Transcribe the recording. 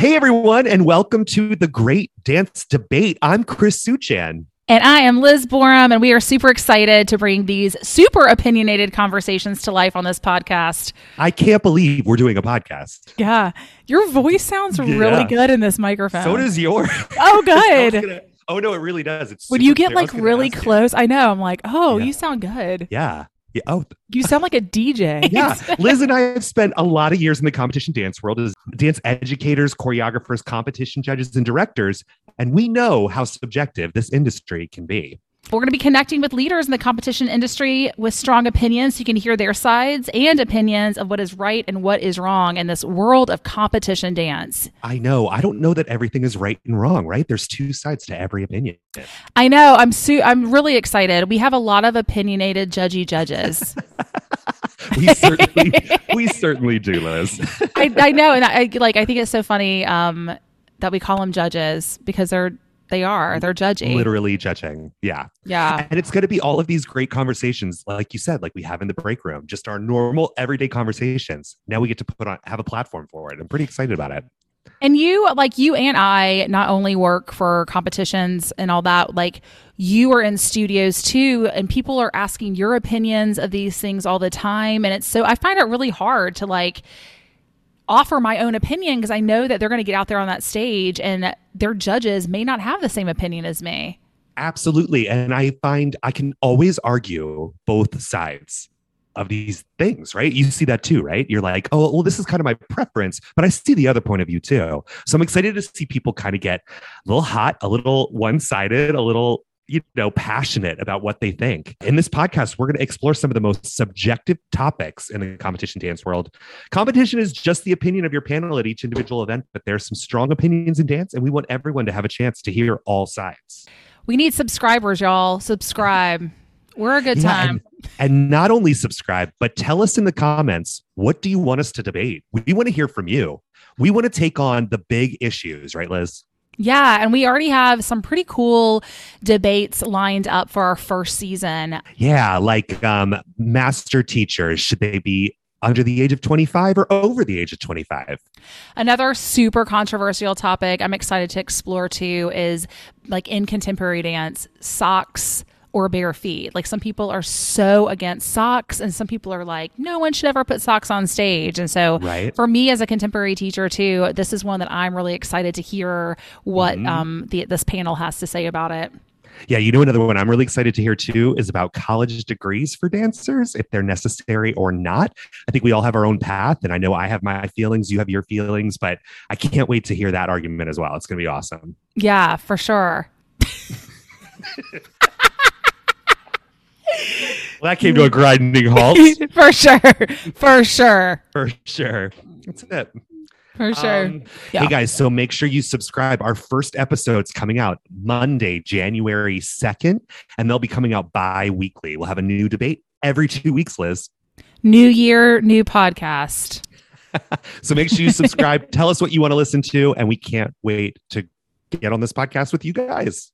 Hey, everyone, and welcome to the Great Dance Debate. I'm Chris Suchan. And I am Liz Borum, and we are super excited to bring these super opinionated conversations to life on this podcast. I can't believe we're doing a podcast. Yeah. Your voice sounds Yeah. really good in this microphone. So does yours. Oh, good. gonna- oh, no, it really does. It's when you get clear. Like really ask you. close, I know. I'm like, oh, Yeah. you sound good. Yeah. Yeah. Oh, You sound like a DJ. yeah. Liz and I have spent a lot of years in the competition dance world as dance educators, choreographers, competition judges, and directors. And we know how subjective this industry can be. We're going to be connecting with leaders in the competition industry with strong opinions so you can hear their sides and opinions of what is right and what is wrong in this world of competition dance. I know. I don't know that everything is right and wrong, right? There's two sides to every opinion. I know. I'm su- I'm really excited. We have a lot of opinionated, judgy judges. We certainly, we certainly do, Liz. I, I know, and I like. I think it's so funny um, that we call them judges because they're they are they're judging. Literally judging. Yeah. Yeah, And it's going to be all of these great conversations, like you said, like we have in the break room, just our normal everyday conversations. Now we get to put on, have a platform for it. I'm pretty excited about it. and you like you and I not only work for competitions and all that. Like you are in studios too, and people are asking your opinions of these things all the time, and it's so I find it really hard to like offer my own opinion because I know that they're going to get out there on that stage and their judges may not have the same opinion as me. Absolutely. And I find I can always argue both sides of these things, right? You see that too, right? You're like, oh, well, this is kind of my preference, but I see the other point of view too. So I'm excited to see people kind of get a little hot, a little one sided, a little you know, passionate about what they think. In this podcast, we're going to explore some of the most subjective topics in the competition dance world. Competition is just the opinion of your panel at each individual event, but there's some strong opinions in dance, and we want everyone to have a chance to hear all sides. We need subscribers, y'all. Subscribe. We're a good Yeah, time. And, and not only subscribe, but tell us in the comments what do you want us to debate? We want to hear from you. We want to take on the big issues, right, Liz? Yeah, and we already have some pretty cool debates lined up for our first season. Yeah, like um, master teachers, should they be under the age of 25 or over the age of 25? Another super controversial topic I'm excited to explore too is like in contemporary dance, socks or bare feet. Like some people are so against socks and some people are like no one should ever put socks on stage. And so Right. for me as a contemporary teacher too, this is one that I'm really excited to hear what um the this panel has to say about it. Yeah, you know, another one I'm really excited to hear too is about college degrees for dancers, if they're necessary or not. I think we all have our own path, and I know I have my feelings, you have your feelings, but I can't wait to hear that argument as well. It's going to be awesome. Yeah, for sure. Well, that came to a grinding halt for sure. For sure. for sure. That's it. For sure. Um, Yeah. Hey guys, so make sure you subscribe. Our first episode's coming out Monday, January 2nd, and they'll be coming out bi weekly. We'll have a new debate every two weeks, Liz. New year, new podcast. So make sure you subscribe. Tell us what you want to listen to, and we can't wait to get on this podcast with you guys.